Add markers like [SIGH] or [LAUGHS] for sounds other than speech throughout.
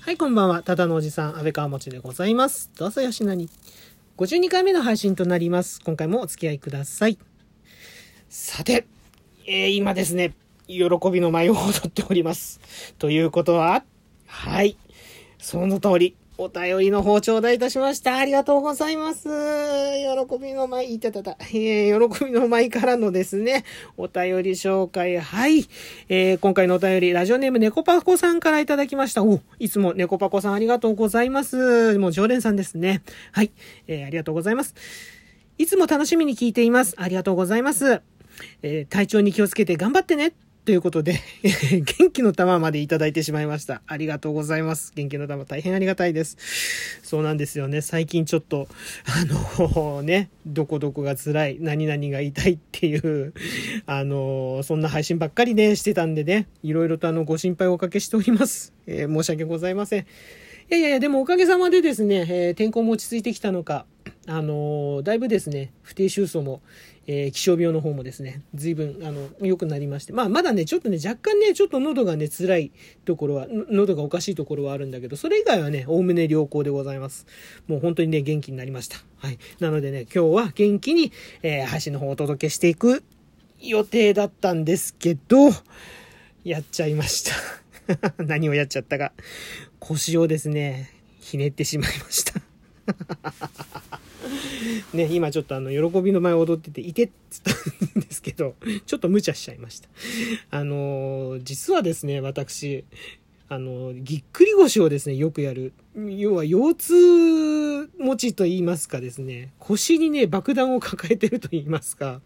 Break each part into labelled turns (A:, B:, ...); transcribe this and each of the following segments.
A: はい、こんばんは。ただのおじさん、安倍川持でございます。どうぞよしなに。52回目の配信となります。今回もお付き合いください。さて、えー今ですね、喜びの舞を踊っております。ということは、はい、その通り、お便りの方頂戴いたしました。ありがとうございます。喜びの舞、いたたた、えー喜びの舞からのですね、お便り紹介、はい。えー今回のお便り、ラジオネーム猫パコさんからいただきました。お、いつも猫パコさんありがとうございます。もう常連さんですね。はい。えーありがとうございます。いつも楽しみに聞いています。ありがとうございます。えー体調に気をつけて頑張ってね。ということで、[LAUGHS] 元気の玉までいただいてしまいました。ありがとうございます。元気の玉大変ありがたいです。そうなんですよね。最近ちょっと、あの [LAUGHS] ね、どこどこが辛い、何々が痛いっていう、あのそんな配信ばっかりね、してたんでね、いろいろとあの、ご心配をおかけしております。えー申し訳ございません。いやいやいや、でもおかげさまでですね、えー天候も落ち着いてきたのか、あのだいぶですね、不定収束も、えー気象病の方もですね、随分、あの、良くなりまして、まあ、まだね、ちょっとね、若干ね、ちょっと喉がね、辛いところは、喉がおかしいところはあるんだけど、それ以外はね、おおむね良好でございます。もう本当にね、元気になりました。はい。なのでね、今日は元気に、えー配信の方をお届けしていく予定だったんですけど、やっちゃいました。[LAUGHS] 何をやっちゃったか。腰をですね、ひねってしまいました。[LAUGHS] ね、今ちょっとあの、喜びの前踊ってて、いてっつったんですけど、ちょっと無茶しちゃいました。あの実はですね、私、あの、ぎっくり腰をですね、よくやる。要は、腰痛持ちと言いますかですね、腰にね、爆弾を抱えてると言いますか、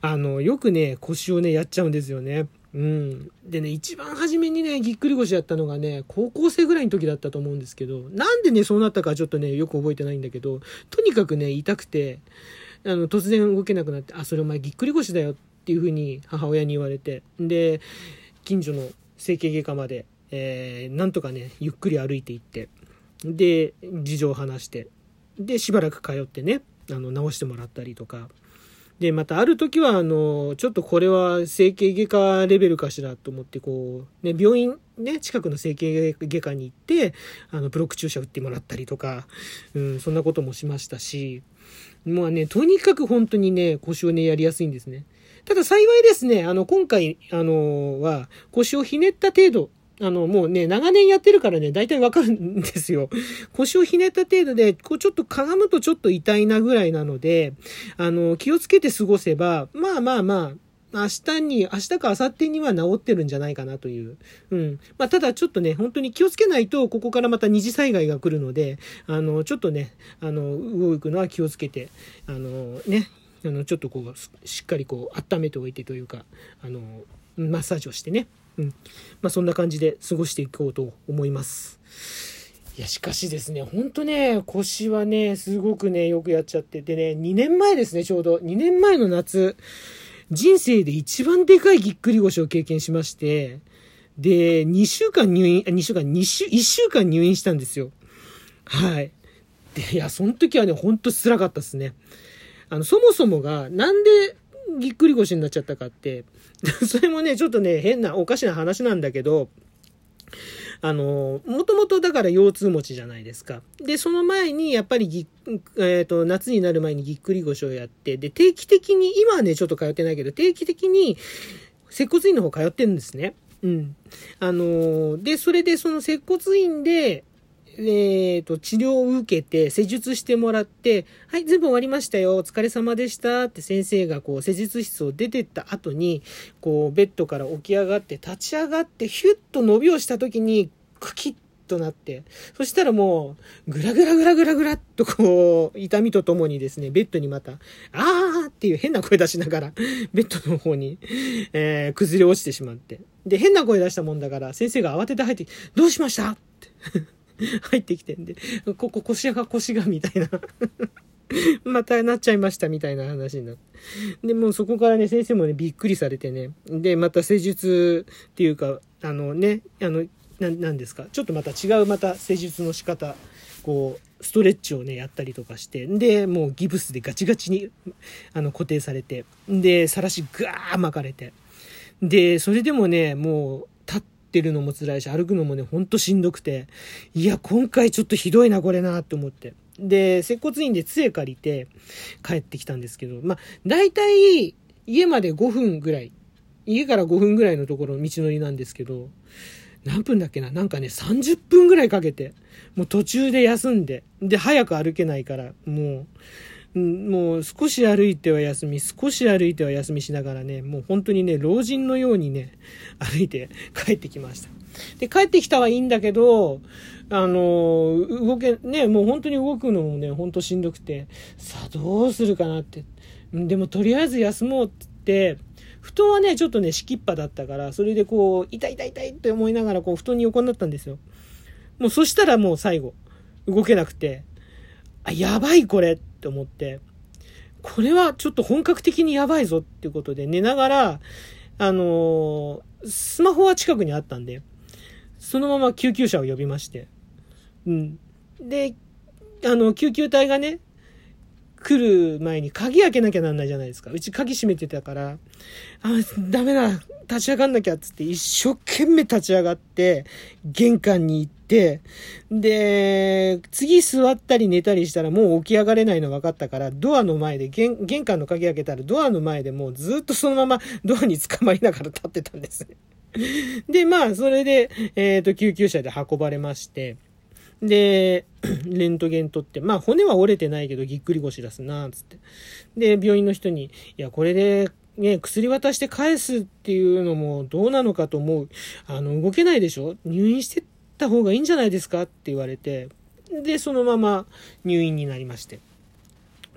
A: あの、よくね、腰をね、やっちゃうんですよね。うん。でね、一番初めにね、ぎっくり腰やったのがね、高校生ぐらいの時だったと思うんですけど、なんでね、そうなったかちょっとね、よく覚えてないんだけど、とにかくね、痛くて、あの、突然動けなくなって、あ、それお前ぎっくり腰だよっていうふうに母親に言われて、で、近所の整形外科まで、えー、なんとかね、ゆっくり歩いていって、で、事情を話して、で、しばらく通ってね、あの、直してもらったりとか、で、またある時は、あの、ちょっとこれは整形外科レベルかしらと思って、こう、ね、病院、ね、近くの整形外科に行って、あの、ブロック注射打ってもらったりとか、うん、そんなこともしましたし、もうね、とにかく本当にね、腰をね、やりやすいんですね。ただ幸いですね、あの、今回、あの、は、腰をひねった程度、あの、もうね、長年やってるからね、大体わかるんですよ。[LAUGHS] 腰をひねった程度で、こうちょっとかがむとちょっと痛いなぐらいなので、あの、気をつけて過ごせば、まあまあまあ、明日に、明日か明後日には治ってるんじゃないかなという。うん。まあ、ただちょっとね、本当に気をつけないと、ここからまた二次災害が来るので、あの、ちょっとね、あの、動くのは気をつけて、あの、ね、あの、ちょっとこう、しっかりこう、温めておいてというか、あの、マッサージをしてね。うん。まあ、そんな感じで過ごしていこうと思います。いや、しかしですね、ほんとね、腰はね、すごくね、よくやっちゃっててね、2年前ですね、ちょうど。2年前の夏、人生で一番でかいぎっくり腰を経験しまして、で、2週間入院、あ2週間、2週、1週間入院したんですよ。はい。で、いや、その時はね、ほんと辛かったですね。あの、そもそもが、なんでぎっくり腰になっちゃったかって、[LAUGHS] それもね、ちょっとね、変な、おかしな話なんだけど、あの、もともとだから腰痛持ちじゃないですか。で、その前に、やっぱりぎ、えっ、と、夏になる前にぎっくり腰をやって、で、定期的に、今はね、ちょっと通ってないけど、定期的に、接骨院の方通ってるんですね。うん。あので、それでその接骨院で、えっ、と、治療を受けて、施術してもらって、はい、全部終わりましたよ、お疲れ様でしたって先生がこう、施術室を出てった後に、こう、ベッドから起き上がって、立ち上がって、ヒュッと伸びをした時に、クキッとなって、そしたらもう、ぐらぐらぐらぐらぐらっとこう、痛みとともにですね、ベッドにまた、あーっていう変な声出しながら、ベッドの方に、えー、崩れ落ちてしまって。で、変な声出したもんだから、先生が慌てて入って、どうしましたって。[LAUGHS] 入ってきてんで、ここ腰が腰がみたいな。[LAUGHS] またなっちゃいましたみたいな話になって。で、もうそこからね、先生もね、びっくりされてね。で、また施術っていうか、あのね、あの、ななんですか？ちょっとまた違うまた施術の仕方、こう、ストレッチをね、やったりとかして。で、もうギブスでガチガチに、あの、固定されて。で、さらしぐわー巻かれて。で、それでもね、もう、ってるのも辛いし、歩くのもね、ほんとしんどくて、いや、今回ちょっとひどいな、これな、って思って。で、接骨院で杖借りて帰ってきたんですけど、まあ、大体、家まで5分ぐらい、家から5分ぐらいのところ、道のりなんですけど、何分だっけななんかね、30分ぐらいかけて、もう途中で休んで、で、早く歩けないから、もう、もう少し歩いては休み、少し歩いては休みしながらね、もう本当にね、老人のようにね、[LAUGHS] 歩いて帰ってきました。で、帰ってきたはいいんだけど、あの、動け、ね、もう本当に動くのもね、本当しんどくて、さあどうするかなって。でもとりあえず休もうって、布団はね、ちょっとね、敷きっぱだったから、それでこう、痛い痛い痛いって思いながら、こう、布団に横になったんですよ。もうそしたらもう最後、動けなくて、あ、やばいこれって思って、これはちょっと本格的にやばいぞっていうことで、寝ながら、あのー、スマホは近くにあったんで、そのまま救急車を呼びまして、うん。で、あの、救急隊がね、来る前に鍵開けなきゃなんないじゃないですか。うち鍵閉めてたから、あ、ダメだ、立ち上がんなきゃっつって一生懸命立ち上がって、玄関に行って、で、次座ったり寝たりしたらもう起き上がれないの分かったから、ドアの前で玄、玄関の鍵開けたらドアの前でもうずっとそのままドアに捕まりながら立ってたんですね。で、まあ、それで、えっ、ー、と、救急車で運ばれまして、で、レントゲン取って、まあ骨は折れてないけどぎっくり腰出すな、つって。で、病院の人に、いや、これで、ね、薬渡して返すっていうのもどうなのかと思う。あの、動けないでしょ？入院してった方がいいんじゃないですかって言われて、で、そのまま入院になりまして。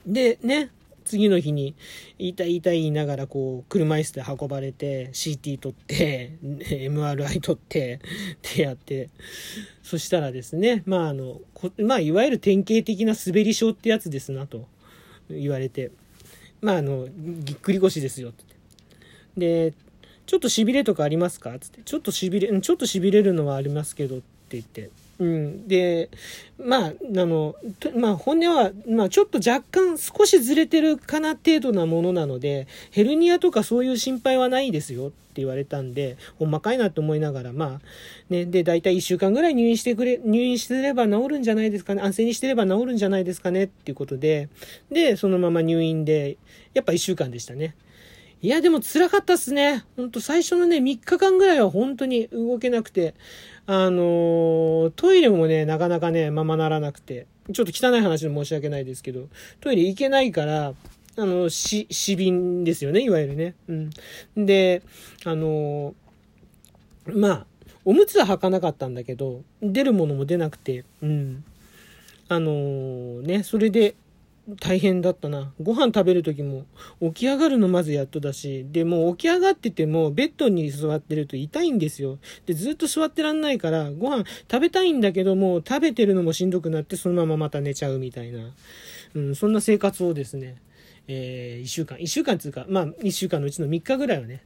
A: で、ね、次の日に、痛い痛い言いながら、こう、車椅子で運ばれて、CT 取って、[LAUGHS] MRI 取って、ってやって、そしたらですね、まあ、あの、まあ、いわゆる典型的な滑り症ってやつですな、と言われて、まあ、あの、ぎっくり腰ですよ、って。で、ちょっとしびれとかありますか？つって、ちょっとしびれ、ちょっとしびれるのはありますけど、って言って、うん。で、まあ、あの、まあ、本音は、まあ、ちょっと若干少しずれてるかな程度なものなので、ヘルニアとかそういう心配はないですよって言われたんで、ほんまかいなと思いながら、まあ、ね、で、だいたい1週間ぐらい入院してくれ、入院してれば治るんじゃないですかね、安静にしてれば治るんじゃないですかねっていうことで、で、そのまま入院で、やっぱ1週間でしたね。いや、でも辛かったっすね。ほんと最初のね、3日間ぐらいは本当に動けなくて、あのトイレもね、なかなかね、ままならなくて、ちょっと汚い話で申し訳ないですけど、トイレ行けないから、あの、し、死瓶ですよね、いわゆるね。うん。で、あのまあ、おむつは履かなかったんだけど、出るものも出なくて、うん。あのね、それで、大変だったな。ご飯食べる時も起き上がるのまずやっとだし、で、もう起き上がっててもベッドに座ってると痛いんですよ。で、ずっと座ってらんないからご飯食べたいんだけども食べてるのもしんどくなってそのまままた寝ちゃうみたいな。うん、そんな生活をですね、えー、1週間、1週間つうか、まあ1週間のうちの3日ぐらいはね。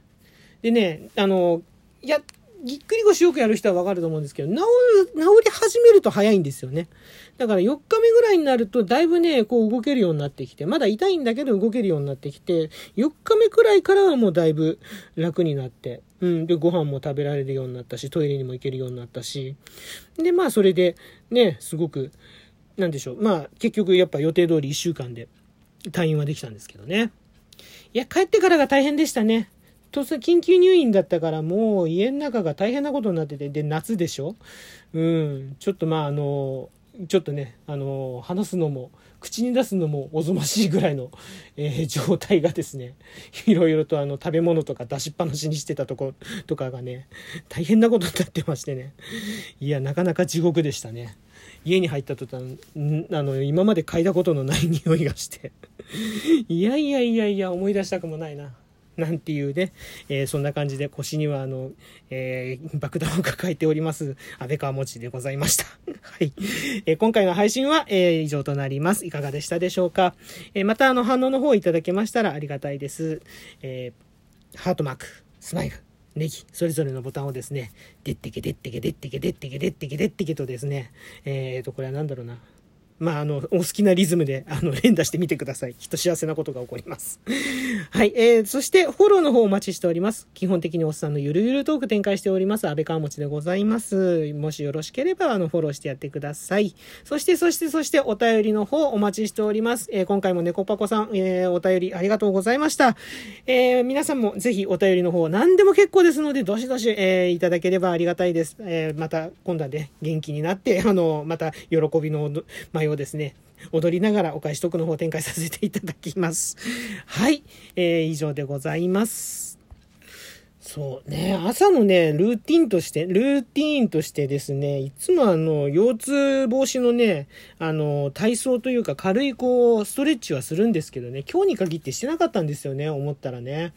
A: でね、あの、やっ、ぎっくり腰よくやる人はわかると思うんですけど、治る、治り始めると早いんですよね。だから4日目ぐらいになると、だいぶね、こう動けるようになってきて、まだ痛いんだけど動けるようになってきて、4日目くらいからはもうだいぶ楽になって、うん。で、ご飯も食べられるようになったし、トイレにも行けるようになったし、で、まあそれで、ね、すごく、なんでしょう。まあ結局やっぱ予定通り1週間で退院はできたんですけどね。いや、帰ってからが大変でしたね。と緊急入院だったからもう家の中が大変なことになってて、で、夏でしょ？うん。ちょっとまああの、ちょっとね、あの、話すのも、口に出すのもおぞましいぐらいの、えー、状態がですね、いろいろとあの、食べ物とか出しっぱなしにしてたとことかがね、大変なことになってましてね。いや、なかなか地獄でしたね。家に入った途端、あの、今まで嗅いだことのない匂いがしていやいやいやいや、思い出したくもないな。なんていうね、えー、そんな感じで腰にはあの、えー、爆弾を抱えております、安倍川餅でございました。[LAUGHS] はい。えー、今回の配信は、え以上となります。いかがでしたでしょうか？えまたあの反応の方をいただけましたらありがたいです。えハートマーク、スマイル、ネギ、それぞれのボタンをですね、でってけでってけでってけでってけでってけでってけとですね、えーと、これは何だろうな。まあ、あの、お好きなリズムで、あの、連打してみてください。きっと幸せなことが起こります。[LAUGHS] はい。えー、そして、フォローの方お待ちしております。基本的におっさんのゆるゆるトーク展開しております。安倍川持でございます。もしよろしければ、あの、フォローしてやってください。そして、そして、そして、お便りの方お待ちしております。えー、今回も猫パコさん、えー、お便りありがとうございました。えー、皆さんもぜひお便りの方、何でも結構ですので、どしどし、えー、いただければありがたいです。えー、また、今度はね、元気になって、あの、また、喜びのをですね、踊りながらお返し特の方を展開させていただきます。[LAUGHS] はい、えー、以上でございます。そうね、朝のね、ルーティンとして、ルーティンとしてですね、いつもあの、腰痛防止のね、あの、体操というか軽いこう、ストレッチはするんですけどね、今日に限ってしてなかったんですよね、思ったらね。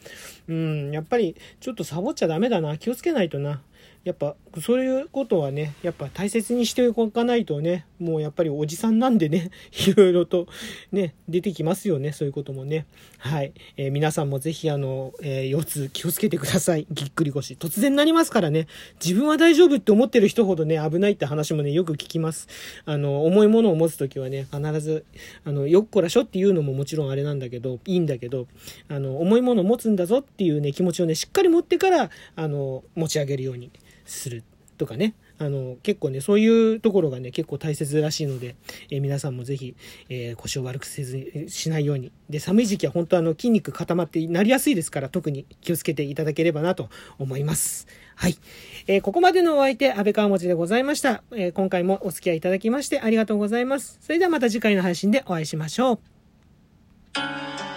A: うん、やっぱり、ちょっとサボっちゃダメだな、気をつけないとな。やっぱそういうことはね、やっぱ大切にしておかないとね、もうやっぱりおじさんなんでね、[LAUGHS] いろいろとね、出てきますよね、そういうこともね。はい。えー、皆さんもぜひあの、えー、腰痛気をつけてください。ぎっくり腰。突然なりますからね、自分は大丈夫って思ってる人ほどね、危ないって話もね、よく聞きます。あの、重いものを持つときはね、必ず、あの、よっこらしょっていうのももちろんあれなんだけど、いいんだけど、あの、重いものを持つんだぞっていうね、気持ちをね、しっかり持ってから、あの、持ち上げるようにするとかね。あの、結構ね、そういうところがね、結構大切らしいので、えー、皆さんもぜひ、えー、腰を悪くせずしないように。で、寒い時期は本当あの、筋肉固まってなりやすいですから、特に気をつけていただければなと思います。はい。えー、ここまでのお相手、安倍川持でございました。え今回もお付き合いいただきましてありがとうございます。それではまた次回の配信でお会いしましょう。